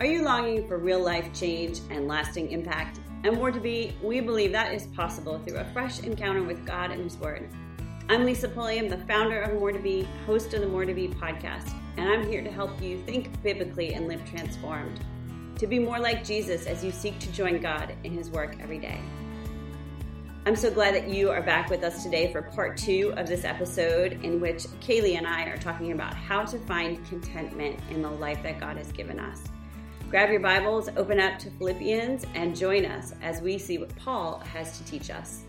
Are you longing for real life change and lasting impact? And more to be, we believe that is possible through a fresh encounter with God and His Word. I'm Lisa Pulliam, the founder of More to Be, host of the More to Be podcast, and I'm here to help you think biblically and live transformed. To be more like Jesus as you seek to join God in His work every day. I'm so glad that you are back with us today for part two of this episode, in which Kaylee and I are talking about how to find contentment in the life that God has given us. Grab your Bibles, open up to Philippians, and join us as we see what Paul has to teach us.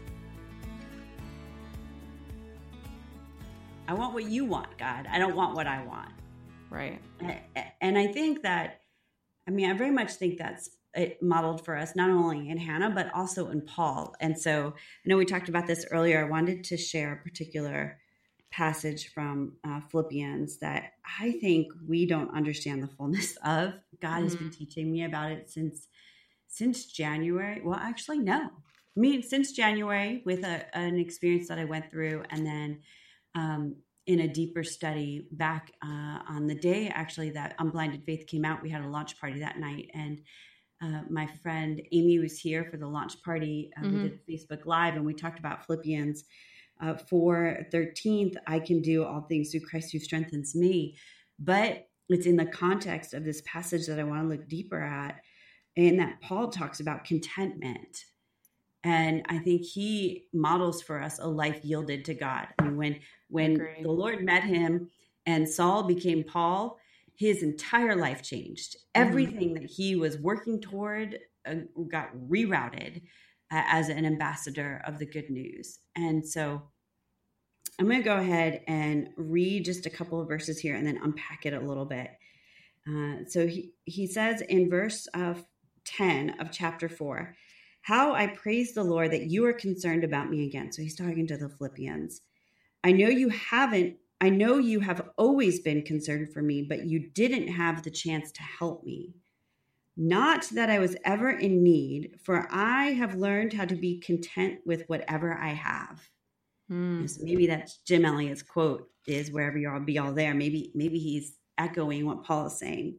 I want what you want, God. I don't want what I want. Right. And I think that, I mean, I very much think that's it modeled for us not only in Hannah but also in Paul. And so I know we talked about this earlier. I wanted to share a particular passage from uh, Philippians that I think we don't understand the fullness of. God mm-hmm. has been mm-hmm. teaching me about it since since January. Well, actually, no. I mean, since January with a, an experience that I went through, and then um, in a deeper study back uh, on the day actually that Unblinded Faith came out. We had a launch party that night, and uh, my friend Amy was here for the launch party. Um, mm-hmm. We did Facebook Live and we talked about Philippians uh, 4 13th. I can do all things through Christ who strengthens me. But it's in the context of this passage that I want to look deeper at, and that Paul talks about contentment. And I think he models for us a life yielded to God. Mean, when when Agreed. the Lord met him and Saul became Paul, his entire life changed. Mm-hmm. Everything that he was working toward uh, got rerouted as an ambassador of the good news. And so I'm going to go ahead and read just a couple of verses here and then unpack it a little bit. Uh, so he, he says in verse of 10 of chapter 4, How I praise the Lord that you are concerned about me again. So he's talking to the Philippians. I know you haven't I know you have always been concerned for me, but you didn't have the chance to help me. Not that I was ever in need, for I have learned how to be content with whatever I have. Mm. So maybe that's Jim Elliot's quote is wherever you all be all there. Maybe, maybe he's echoing what Paul is saying.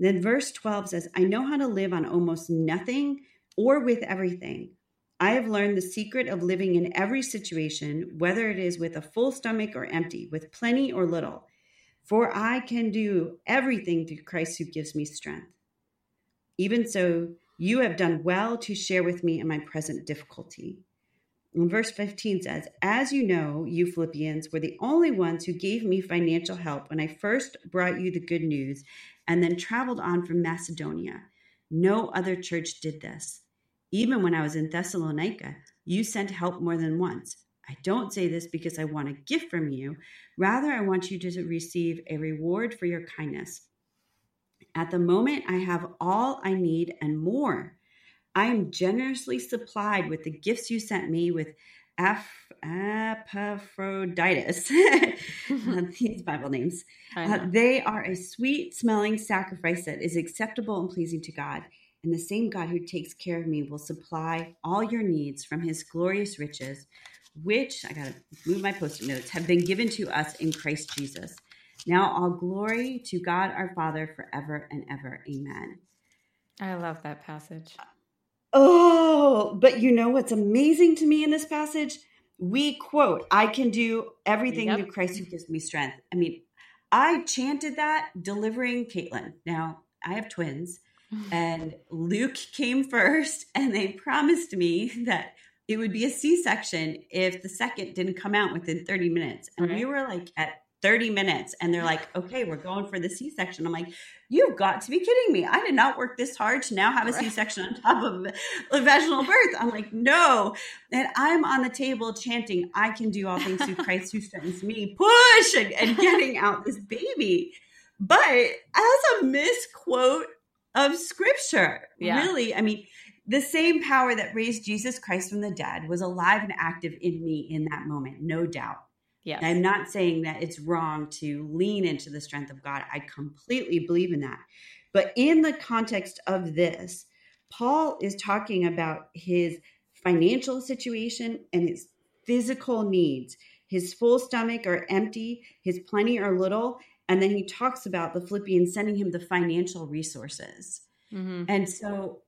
Then verse 12 says, I know how to live on almost nothing or with everything. I have learned the secret of living in every situation, whether it is with a full stomach or empty, with plenty or little. For I can do everything through Christ who gives me strength. Even so, you have done well to share with me in my present difficulty. And verse 15 says, As you know, you Philippians were the only ones who gave me financial help when I first brought you the good news and then traveled on from Macedonia. No other church did this. Even when I was in Thessalonica, you sent help more than once. I don't say this because I want a gift from you. Rather, I want you to receive a reward for your kindness. At the moment, I have all I need and more. I am generously supplied with the gifts you sent me with Epaphroditus. These Bible names. Uh, they are a sweet smelling sacrifice that is acceptable and pleasing to God and the same God who takes care of me will supply all your needs from his glorious riches, which I got to move my post it notes, have been given to us in Christ Jesus. Now, all glory to God our Father forever and ever. Amen. I love that passage. Oh, but you know what's amazing to me in this passage? We quote, I can do everything yep. through Christ who gives me strength. I mean, I chanted that delivering Caitlin. Now, I have twins and Luke came first, and they promised me that it would be a C section if the second didn't come out within 30 minutes. And we were like at 30 minutes, and they're like, okay, we're going for the C section. I'm like, you've got to be kidding me. I did not work this hard to now have a C section on top of a vaginal birth. I'm like, no. And I'm on the table chanting, I can do all things through Christ who strengthens me, push, and, and getting out this baby. But as a misquote of scripture. Yeah. Really, I mean, the same power that raised Jesus Christ from the dead was alive and active in me in that moment, no doubt. Yeah. I'm not saying that it's wrong to lean into the strength of God. I completely believe in that. But in the context of this, Paul is talking about his financial situation and his physical needs, his full stomach or empty, his plenty or little. And then he talks about the Philippians sending him the financial resources. Mm-hmm. And so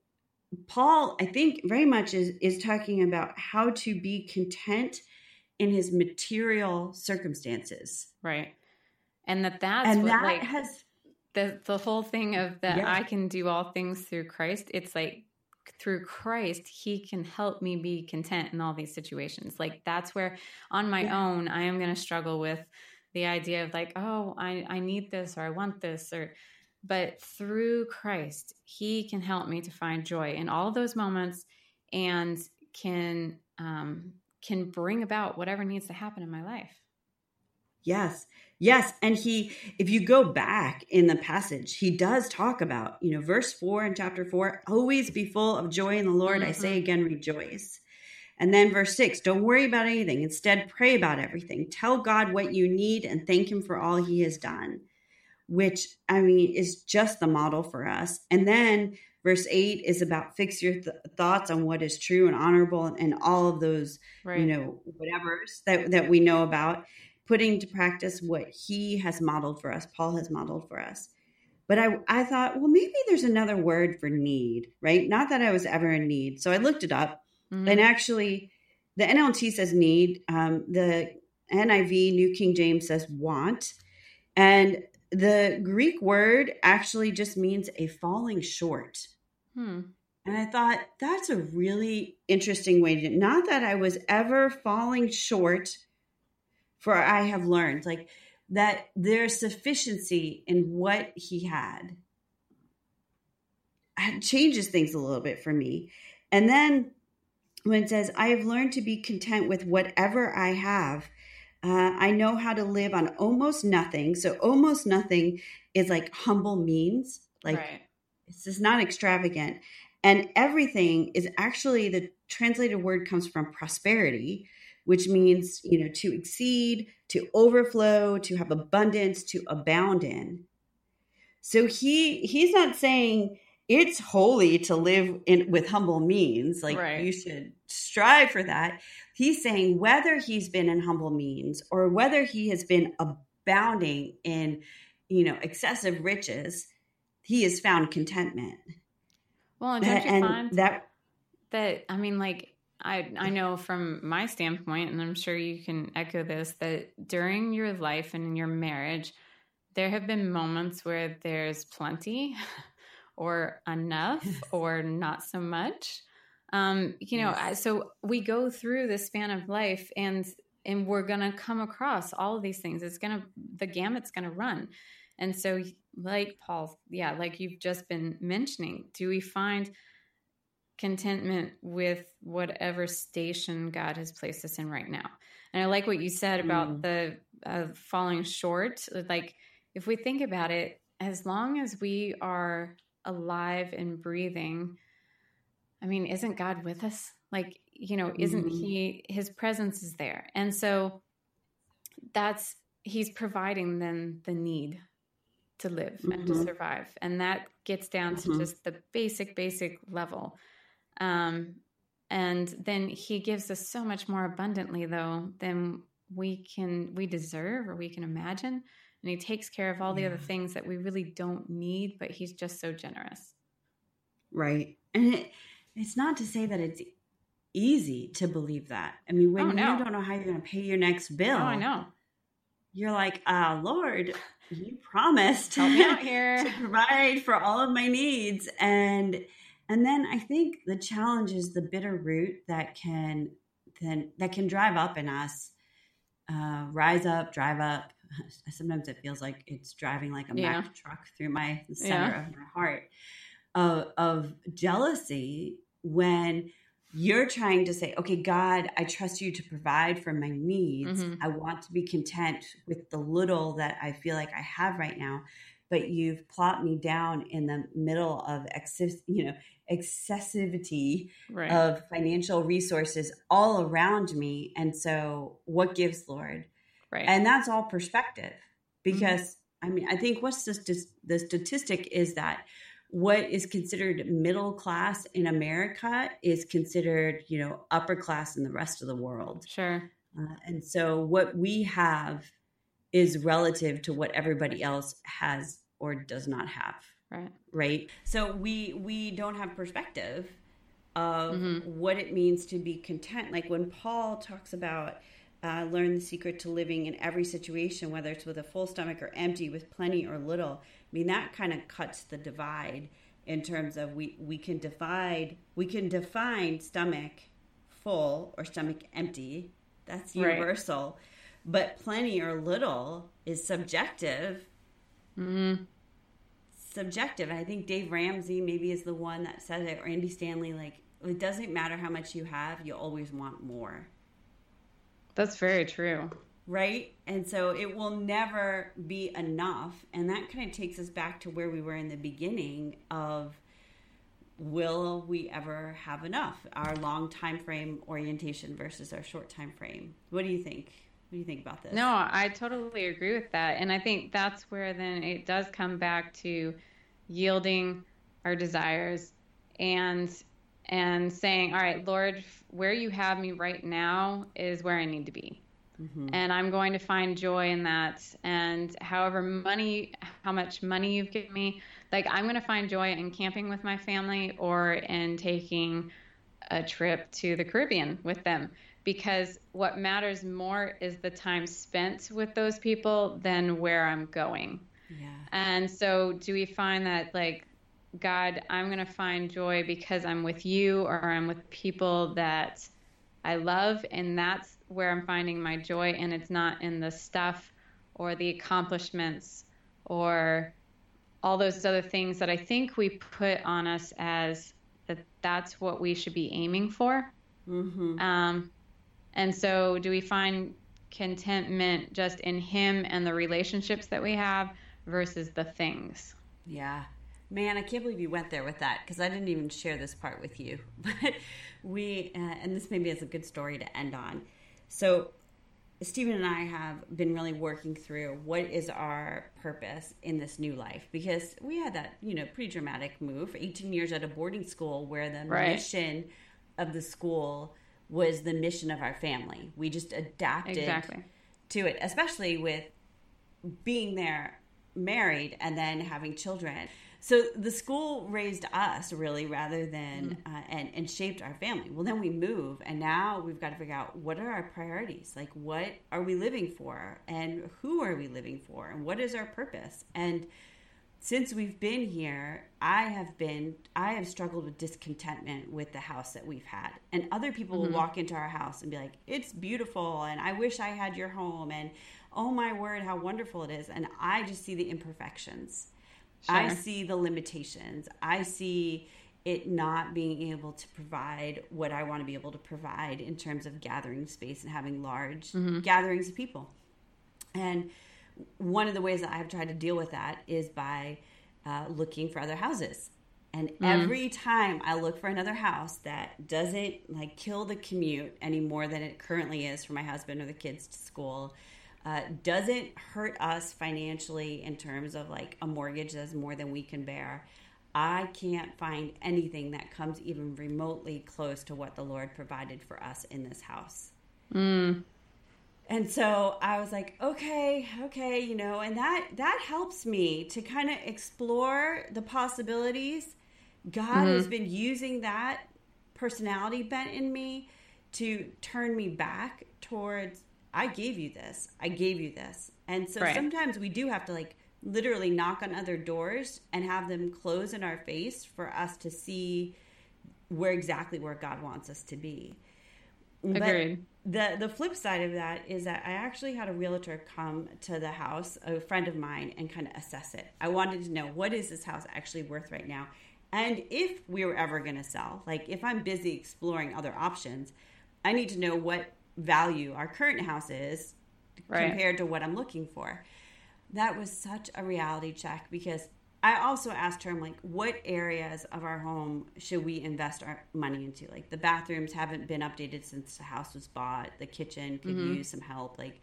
Paul, I think, very much is is talking about how to be content in his material circumstances. Right. And that that's and what, that like has the the whole thing of that Yeah. I can do all things through Christ. It's like through Christ, He can help me be content in all these situations. Like that's where on my Yeah. own, I am going to struggle with the idea of like, oh, I I need this or I want this or. But through Christ, He can help me to find joy in all those moments, and can um, can bring about whatever needs to happen in my life. Yes. Yes. And he, if you go back in the passage, he does talk about, you know, verse four in chapter four, always be full of joy in the Lord. I say mm-hmm. again, rejoice. And then verse six, don't worry about anything. Instead, pray about everything. Tell God what you need and thank him for all he has done, which I mean is just the model for us. And then verse eight is about fix your th- thoughts on what is true and honorable and, and all of those Right. you know whatever's that that we know about putting to practice what he has modeled for us paul has modeled for us but i i thought well maybe there's another word for need right not that i was ever in need so i looked it up Mhm. and actually the nlt says need um, the niv new king james says want and the greek word actually just means a falling short Hmm. and I thought that's a really interesting way to not that I was ever falling short for I have learned like that there's sufficiency in what he had. It changes things a little bit for me. And then when it says, I have learned to be content with whatever I have, uh, I know how to live on almost nothing. So, almost nothing is like humble means. Like, right. this is not extravagant. And everything is actually the translated word comes from prosperity, which means, you know, to exceed, to overflow, to have abundance, to abound in. So he he's not saying it's holy to live in with humble means, like Right. you should strive for that. He's saying whether he's been in humble means or whether he has been abounding in, you know, excessive riches, he has found contentment. Well, and don't you and find that that I mean, like I I know from my standpoint, and I'm sure you can echo this, that during your life and in your marriage, there have been moments where there's plenty, or enough, or not so much. Um, you know, Yes. So we go through the span of life, and and we're gonna come across all of these things. It's gonna the gamut's gonna run. And so, like Paul, yeah, like you've just been mentioning, do we find contentment with whatever station God has placed us in right now? And I like what you said about Mm. the uh, falling short. Like, if we think about it, as long as we are alive and breathing, I mean, isn't God with us? Like, you know, isn't Mhm. He, His presence is there. And so that's, He's providing then the need to live and to Mhm. survive. And that gets down to Mhm. just the basic, basic level. Um, and then He gives us so much more abundantly, though, than we can, we deserve or we can imagine. And He takes care of all the other things that we really don't need, but He's just so generous. Right. And it, it's not to say that it's easy to believe that. I mean, when Oh, no. you don't know how you're going to pay your next bill, Oh, I know. you're like, ah, Lord, you promised Help me out here. to provide for all of my needs. And and then I think the challenge is the bitter root that can then that can drive up in us, uh, rise up, drive up. Sometimes it feels like it's driving like a Yeah. Mack truck through my center Yeah. of my heart of, of jealousy when you're trying to say, okay, God, I trust you to provide for my needs. Mhm. I want to be content with the little that I feel like I have right now. But you've plopped me down in the middle of excess, you know, excessivity Right. of financial resources all around me. And so, what gives, Lord? right. And that's all perspective because I mean, I think what's the, st- the statistic is that what is considered middle class in America is considered, you know, upper class in the rest of the world. sure. Uh, and so what we have is relative to what everybody else has or does not have. Right. Right. So we we don't have perspective of mm-hmm. what it means to be content. Like when Paul talks about uh, learn the secret to living in every situation, whether it's with a full stomach or empty, with plenty or little. I mean, that kind of cuts the divide in terms of we we can divide we can define stomach full or stomach empty. That's universal. Right. But plenty or little is subjective. Mm-hmm. Subjective. I think Dave Ramsey maybe is the one that said it, or Andy Stanley. Like it doesn't matter how much you have, you always want more. That's very true. Right? And so it will never be enough. And that kind of takes us back to where we were in the beginning of will we ever have enough? Our long time frame orientation versus our short time frame. What do you think? What do you think about this? No, I totally agree with that. And I think that's where then it does come back to yielding our desires and and saying, "All right, Lord, where you have me right now is where I need to be." Mm-hmm. And I'm going to find joy in that. And however money, how much money you've given me, like I'm going to find joy in camping with my family or in taking a trip to the Caribbean with them. Because what matters more is the time spent with those people than where I'm going. Yeah. And so, do we find that like God, I'm going to find joy because I'm with you or I'm with people that I love. And that's where I'm finding my joy. And it's not in the stuff or the accomplishments or all those other things that I think we put on us as that that's what we should be aiming for. Mm-hmm. Um, and so, do we find contentment just in Him and the relationships that we have versus the things? Yeah, Man, I can't believe you went there with that because I didn't even share this part with you. But we, uh, and this maybe is a good story to end on. So, Stephen and I have been really working through what is our purpose in this new life because we had that, you know, pretty dramatic move 18 years at a boarding school where the right. mission of the school was the mission of our family. We just adapted exactly. to it, especially with being there married and then having children. So the school raised us really rather than mm-hmm. uh, and and shaped our family. Well, then we move, and now we've got to figure out what are our priorities. Like, what are we living for, and who are we living for, and what is our purpose? And since we've been here, I have been I have struggled with discontentment with the house that we've had. And other people mm-hmm. will walk into our house and be like, "It's beautiful and I wish I had your home and oh my word, how wonderful it is." And I just see the imperfections. Sure. I see the limitations. I see it not being able to provide what I want to be able to provide in terms of gathering space and having large mm-hmm. gatherings of people. And one of the ways that I've tried to deal with that is by uh, looking for other houses. And mm-hmm. every time I look for another house that doesn't like kill the commute any more than it currently is for my husband or the kids to school, uh, doesn't hurt us financially in terms of like a mortgage that's more than we can bear. I can't find anything that comes even remotely close to what the Lord provided for us in this house. Mm. And so I was like, okay, okay, you know, and that that helps me to kind of explore the possibilities. God mm-hmm. has been using that personality bent in me to turn me back towards I gave you this. I gave you this. And so right. sometimes we do have to like literally knock on other doors and have them close in our face for us to see where exactly where God wants us to be. Agreed. But the the flip side of that is that I actually had a realtor come to the house, a friend of mine, and kind of assess it. I wanted to know what is this house actually worth right now, and if we were ever going to sell. Like if I'm busy exploring other options, I need to know what value our current house is right. compared to what I'm looking for. That was such a reality check because I also asked her, I'm like, what areas of our home should we invest our money into? Like the bathrooms haven't been updated since the house was bought. The kitchen could mm-hmm. use some help. Like,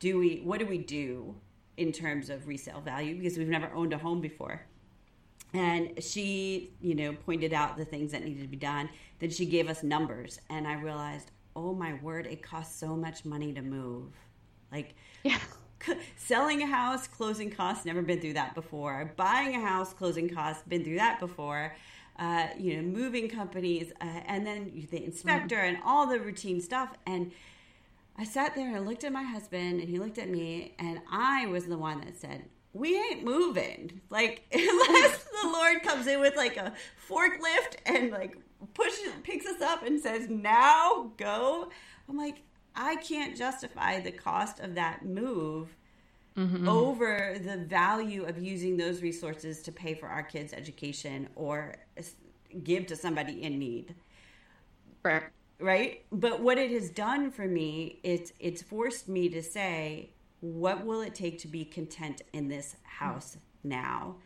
do we, what do we do in terms of resale value? Because we've never owned a home before. And she, you know, pointed out the things that needed to be done. Then she gave us numbers. And I realized, oh my word, it costs so much money to move. Like, yeah. selling a house, closing costs, never been through that before. Buying a house, closing costs, been through that before. Uh, you know, moving companies, uh, and then the inspector mm-hmm. and all the routine stuff. And I sat there and I looked at my husband, and he looked at me, and I was the one that said, "We ain't moving." Like unless the Lord comes in with like a forklift and like pushes, picks us up, and says, "Now go." I'm like, I can't justify the cost of that move mm-hmm. over the value of using those resources to pay for our kids' education or give to somebody in need. Right. Right? But what it has done for me, it's it's forced me to say, what will it take to be content in this house now?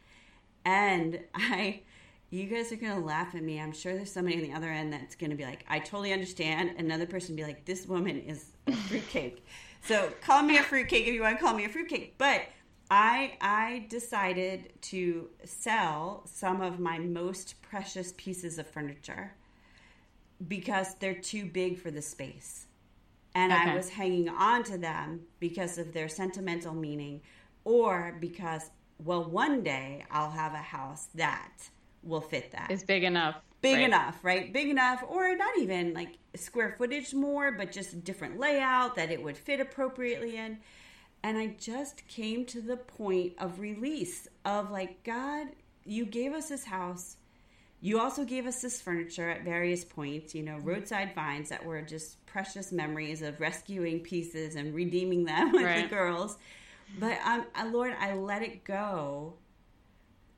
And I you guys are going to laugh at me. I'm sure there's somebody on the other end that's going to be like, I totally understand. Another person be like, this woman is a fruitcake. so call me a fruitcake if you want to call me a fruitcake. But I I decided to sell some of my most precious pieces of furniture because they're too big for the space. And okay. I was hanging on to them because of their sentimental meaning or because well one day I'll have a house that will fit that. It's big enough. Big right? enough, right? Big enough, or not even like square footage more, but just different layout that it would fit appropriately in. And I just came to the point of release of like, God, you gave us this house. You also gave us this furniture at various points, you know, roadside vines that were just precious memories of rescuing pieces and redeeming them with right. the girls. But um, Lord, I let it go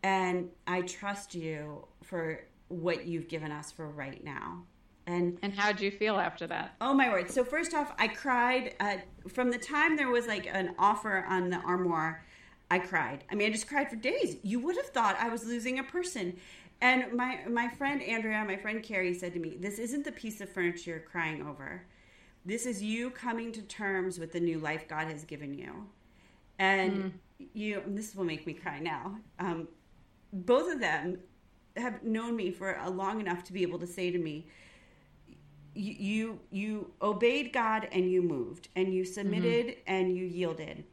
and I trust you for what you've given us for right now. And and how did you feel after that? Oh my word! So first off, I cried uh, from the time there was like an offer on the armoire. I cried. I mean, I just cried for days. You would have thought I was losing a person. And my my friend Andrea, my friend Carrie said to me, "This isn't the piece of furniture you're crying over. This is you coming to terms with the new life God has given you." And mm. you, and this will make me cry now. Um, both of them have known me for a long enough to be able to say to me, you you obeyed God and you moved and you submitted mm-hmm. and you yielded.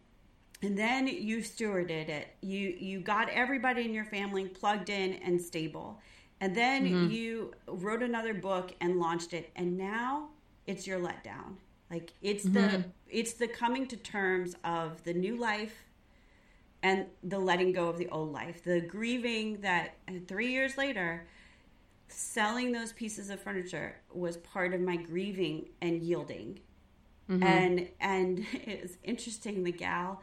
And then you stewarded it. You you got everybody in your family plugged in and stable. And then mm-hmm. you wrote another book and launched it and now it's your letdown. Like it's mm-hmm. the it's the coming to terms of the new life and the letting go of the old life, the grieving that three years later, selling those pieces of furniture was part of my grieving and yielding. Mm-hmm. And and it was interesting. The gal,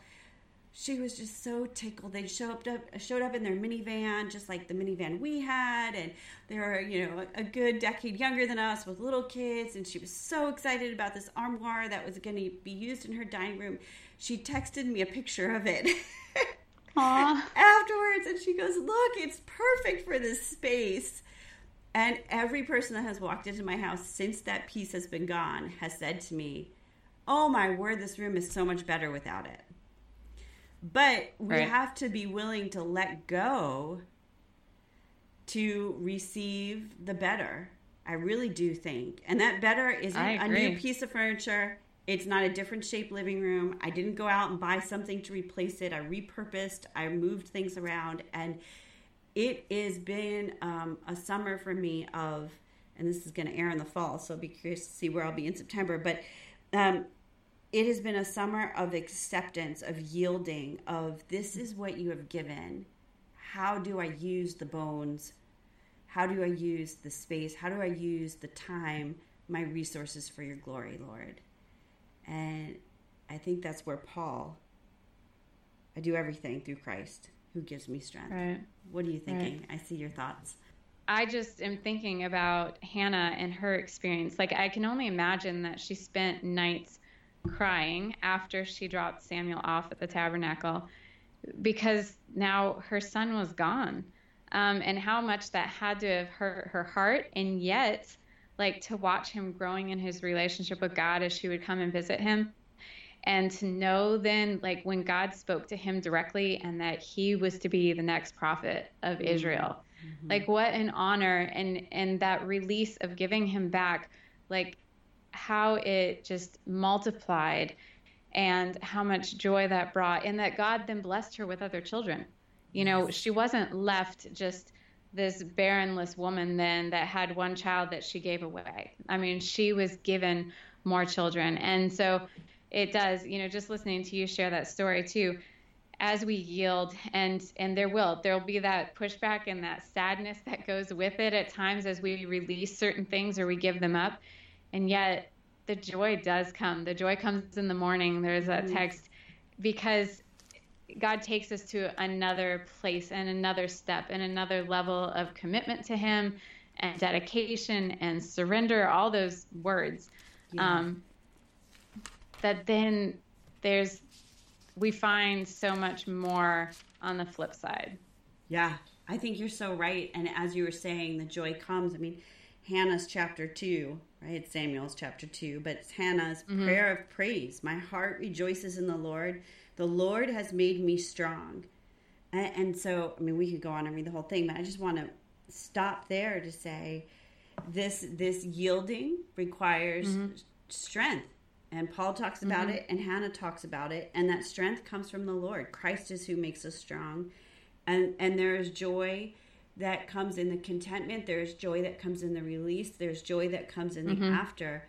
she was just so tickled. They showed up showed up in their minivan, just like the minivan we had, and they were you know a good decade younger than us with little kids. And she was so excited about this armoire that was going to be used in her dining room. She texted me a picture of it. afterwards and she goes look it's perfect for this space. And every person that has walked into my house since that piece has been gone has said to me oh my word this room is so much better without it. But we right. have to be willing to let go to receive the better. I really do think. And that better isn't a new piece of furniture it's not a different shaped living room. I didn't go out and buy something to replace it. I repurposed, I moved things around, and it has been um, a summer for me of, and this is going to air in the fall, so I'll be curious to see where I'll be in September. But um, it has been a summer of acceptance, of yielding, of this is what you have given. How do I use the bones? How do I use the space? How do I use the time, my resources for your glory, Lord? And I think that's where Paul, I do everything through Christ who gives me strength. Right. What are you thinking? Right. I see your thoughts. I just am thinking about Hannah and her experience. Like, I can only imagine that she spent nights crying after she dropped Samuel off at the tabernacle because now her son was gone. Um, and how much that had to have hurt her heart. And yet, like to watch him growing in his relationship with God as she would come and visit him and to know then like when God spoke to him directly and that he was to be the next prophet of mm-hmm. Israel mm-hmm. like what an honor and and that release of giving him back like how it just multiplied and how much joy that brought, and that God then blessed her with other children. You know, she wasn't left just this barrenless woman then that had one child that she gave away. I mean, she was given more children. And so it does, you know, just listening to you share that story too, as we yield and and there will there'll be that pushback and that sadness that goes with it at times as we release certain things or we give them up. And yet the joy does come. The joy comes in the morning. There's a mm-hmm. text because God takes us to another place and another step and another level of commitment to Him and dedication and surrender, all those words. Yeah. Um, that then there's, we find so much more on the flip side. Yeah, I think you're so right. And as you were saying, the joy comes. I mean, Hannah's chapter 2, right? Samuel's chapter 2, but it's Hannah's mm-hmm. prayer of praise. My heart rejoices in the Lord. The Lord has made me strong. And, and so, I mean, we could go on and read the whole thing, but I just want to stop there to say this this yielding requires mm-hmm. strength. And Paul talks about mm-hmm. it, and Hannah talks about it, and that strength comes from the Lord. Christ is who makes us strong, and and there is joy that comes in the contentment. There's joy that comes in the release. There's joy that comes in the mm-hmm. after.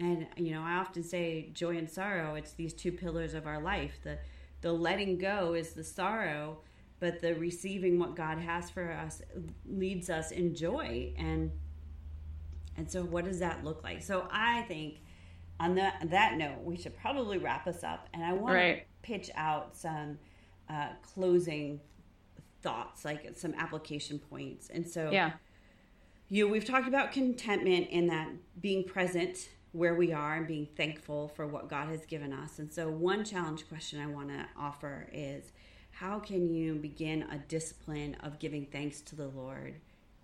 And you know, I often say joy and sorrow. It's these two pillars of our life. The the letting go is the sorrow, but the receiving what God has for us leads us in joy. And and so, what does that look like? So, I think on that that note, we should probably wrap us up. And I want right. to pitch out some uh, closing thoughts, like some application points. And so, yeah, you we've talked about contentment in that being present where we are and being thankful for what God has given us. And so, one challenge question I want to offer is how can you begin a discipline of giving thanks to the Lord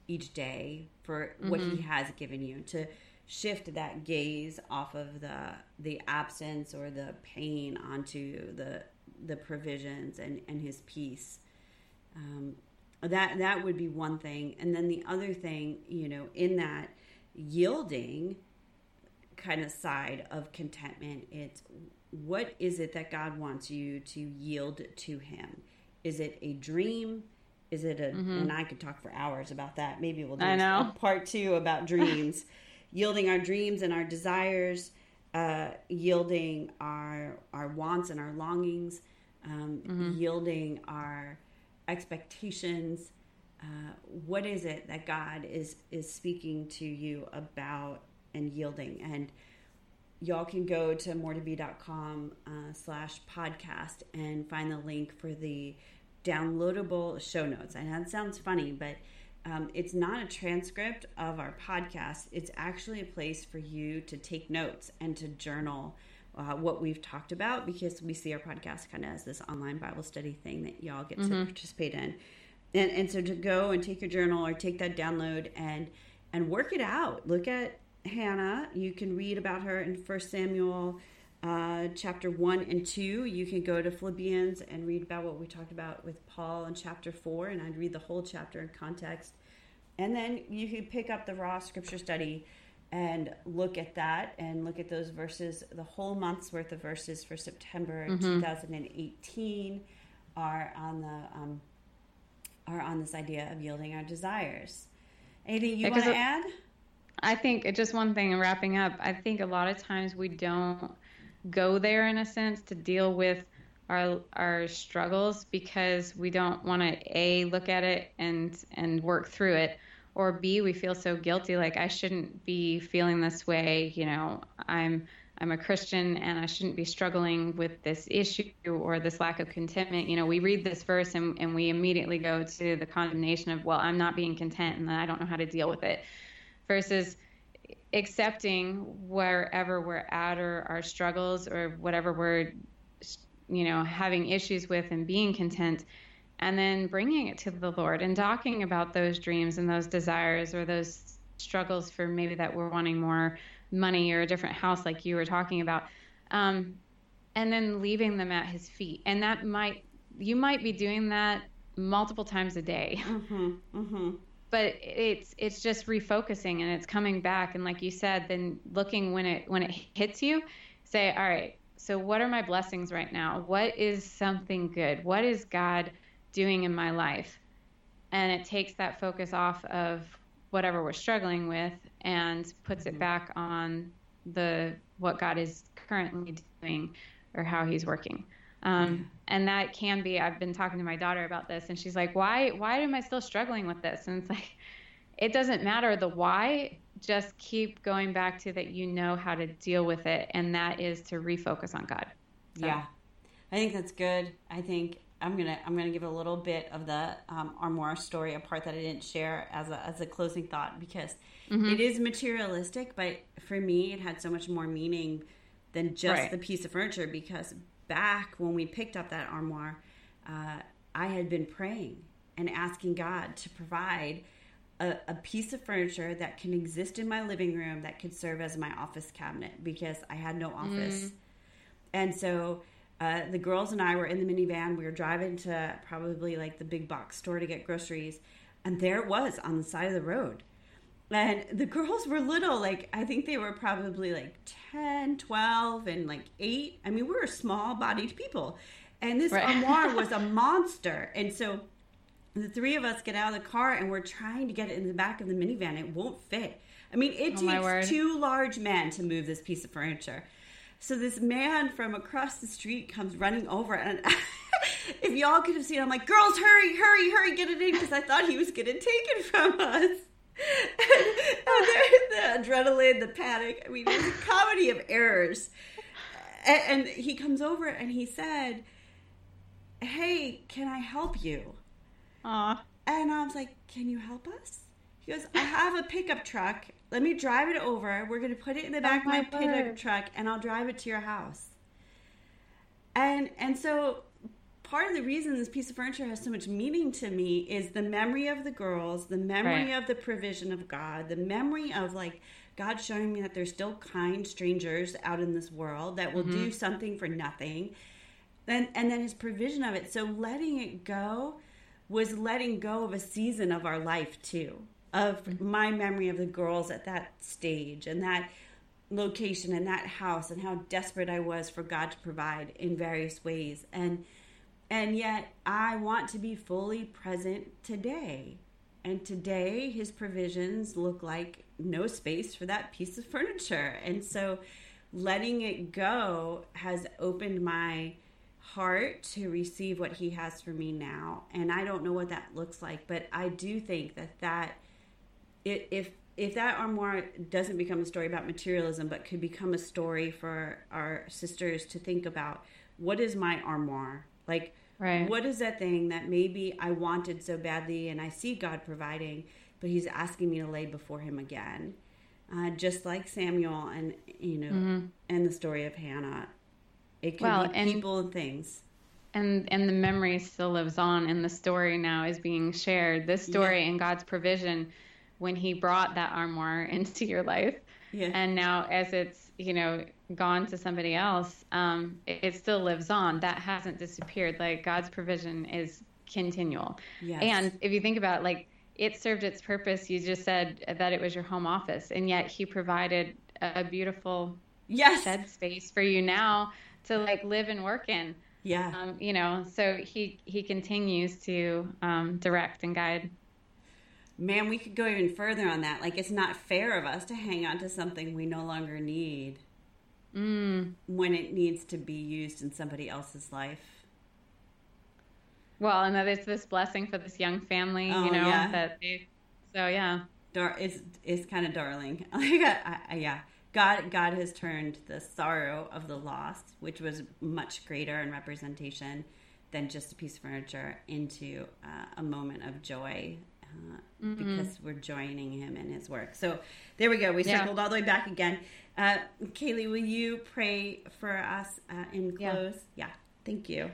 each day for what mm-hmm. He has given you to shift that gaze off of the the absence or the pain onto the the provisions and and His peace. Um, that that would be one thing, and then the other thing, you know, in that yielding kind of side of contentment. It's what is it that God wants you to yield to Him? Is it a dream? Is it a, mm-hmm. and I could talk for hours about that. Maybe we'll do a part two about dreams, yielding our dreams and our desires, uh, yielding our, our wants and our longings, um, mm-hmm. yielding our expectations. Uh, what is it that God is is speaking to you about and yielding. And y'all can go to moreto uh, slash podcast and find the link for the downloadable show notes. And that sounds funny, but um, it's not a transcript of our podcast. It's actually a place for you to take notes and to journal uh, what we've talked about because we see our podcast kind of as this online Bible study thing that y'all get mm-hmm. to participate in. And, and so to go and take your journal or take that download and and work it out. Look at Hannah. You can read about her in First Samuel uh, chapter 1 and 2. You can go to Philippians and read about what we talked about with Paul in chapter 4, and I'd read the whole chapter in context. And then you could pick up the raw scripture study and look at that and look at those verses. The whole month's worth of verses for September mm-hmm. 2018 are on the um, are on this idea of yielding our desires. Anything you want to add? I think just one thing and wrapping up, I think a lot of times we don't go there in a sense to deal with our our struggles because we don't want to a look at it and and work through it or b we feel so guilty like I shouldn't be feeling this way, you know, I'm I'm a Christian and I shouldn't be struggling with this issue or this lack of contentment. You know, we read this verse and, and we immediately go to the condemnation of, well, I'm not being content and I don't know how to deal with it versus accepting wherever we're at or our struggles or whatever we're you know having issues with and being content and then bringing it to the lord and talking about those dreams and those desires or those struggles for maybe that we're wanting more money or a different house like you were talking about um, and then leaving them at his feet. And that might you might be doing that multiple times a day. Mm-hmm, mm-hmm but it's it's just refocusing and it's coming back and like you said then looking when it when it hits you say all right so what are my blessings right now? What is something good? What is God doing in my life? And it takes that focus off of whatever we're struggling with and puts mm-hmm. it back on the what God is currently doing or how he's working. Um, and that can be i've been talking to my daughter about this and she's like why why am i still struggling with this and it's like it doesn't matter the why just keep going back to that you know how to deal with it and that is to refocus on god so. yeah i think that's good i think i'm gonna i'm gonna give a little bit of the um, armoire story a part that i didn't share as a, as a closing thought because mm-hmm. it is materialistic but for me it had so much more meaning than just right. the piece of furniture because back when we picked up that armoire, uh, I had been praying and asking God to provide a, a, piece of furniture that can exist in my living room that could serve as my office cabinet because I had no office. Mm. And so uh, the girls and I were in the minivan. We were driving to probably like the big box store to get groceries. And there it was on the side of the road and the girls were little like i think they were probably like 10 12 and like 8 i mean we were small bodied people. And this right. armoire was a monster. And so the three of us get out of the car and we're trying to get it in the back of the minivan. It won't fit. I mean it oh takes two large men to move this piece of furniture. So this man from across the street comes running over and if y'all could have seen i'm like girls hurry hurry hurry get it in because i thought he was going to take it from us Oh, the adrenaline, the panic. I mean, it's a comedy of errors. And, and he comes over and he said, "Hey, can I help you?" Aw. And I was like, "Can you help us?" He goes, "I have a pickup truck. Let me drive it over. We're going to put it in the oh back oh, my of my pickup truck, and I'll drive it to your house." And and so part of the reason this piece of furniture has so much meaning to me is the memory of the girls, the memory right. of the provision of God, the memory of like God showing me that there's still kind strangers out in this world that will mm-hmm. do something for nothing. Then and then his provision of it. So letting it go was letting go of a season of our life too. Of mm-hmm. my memory of the girls at that stage and that location and that house and how desperate I was for God to provide in various ways. And and yet, I want to be fully present today. And today, his provisions look like no space for that piece of furniture. And so, letting it go has opened my heart to receive what he has for me now. And I don't know what that looks like, but I do think that that if if that armoire doesn't become a story about materialism, but could become a story for our sisters to think about, what is my armoire? Like, right. what is that thing that maybe I wanted so badly and I see God providing, but He's asking me to lay before Him again? Uh, just like Samuel and, you know, mm-hmm. and the story of Hannah. It could well, be and, people and things. And, and the memory still lives on, and the story now is being shared. This story yeah. and God's provision when He brought that armoire into your life. Yeah. And now, as it's you know gone to somebody else, um, it, it, still lives on. That hasn't disappeared. Like God's provision is continual. Yes. And if you think about it, like it served its purpose. You just said that it was your home office, and yet He provided a beautiful yes. shed space for you now to like live and work in. Yeah. Um, you know, so He He continues to um, direct and guide man, we could go even further on that. Like, it's not fair of us to hang on to something we no longer need mm. when it needs to be used in somebody else's life. Well, and that it's this blessing for this young family, oh, you know, yeah. that they, so yeah. Dar- it's, it's kind of darling. I, I, yeah. God, God has turned the sorrow of the lost, which was much greater in representation than just a piece of furniture, into uh, a moment of joy mm-hmm. because we're joining him in his work. So there we go. We yeah. circled all the way back again. Uh, Kaylee, will you pray for us uh, in close? Yeah. yeah. Thank you.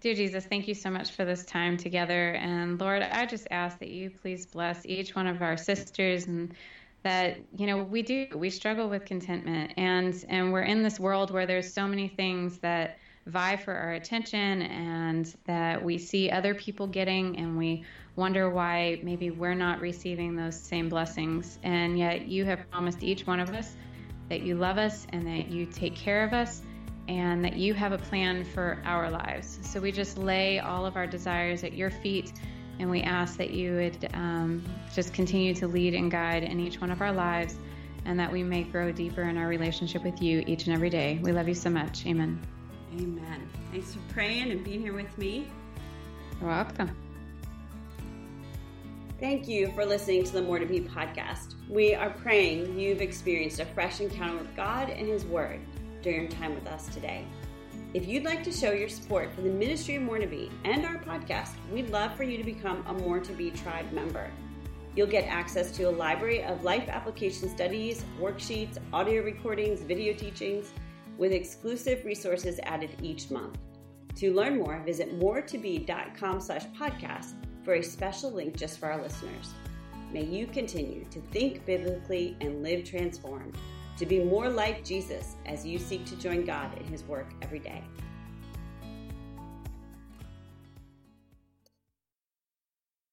Dear Jesus, thank you so much for this time together. And Lord, I just ask that you please bless each one of our sisters and that you know we do we struggle with contentment and and we're in this world where there's so many things that vie for our attention and that we see other people getting and we wonder why maybe we're not receiving those same blessings. And yet you have promised each one of us that you love us and that you take care of us and that you have a plan for our lives. So we just lay all of our desires at your feet, and we ask that you would um, just continue to lead and guide in each one of our lives, and that we may grow deeper in our relationship with you each and every day. We love you so much. Amen. Amen. Thanks for praying and being here with me. You're welcome. Thank you for listening to the More to Be podcast. We are praying you've experienced a fresh encounter with God and His Word during your time with us today. If you'd like to show your support for the ministry of More to Be and our podcast, we'd love for you to become a More to Be tribe member. You'll get access to a library of life application studies, worksheets, audio recordings, video teachings, with exclusive resources added each month. To learn more, visit moretobe.com slash podcast for a special link just for our listeners. May you continue to think biblically and live transformed, to be more like Jesus as you seek to join God in his work every day.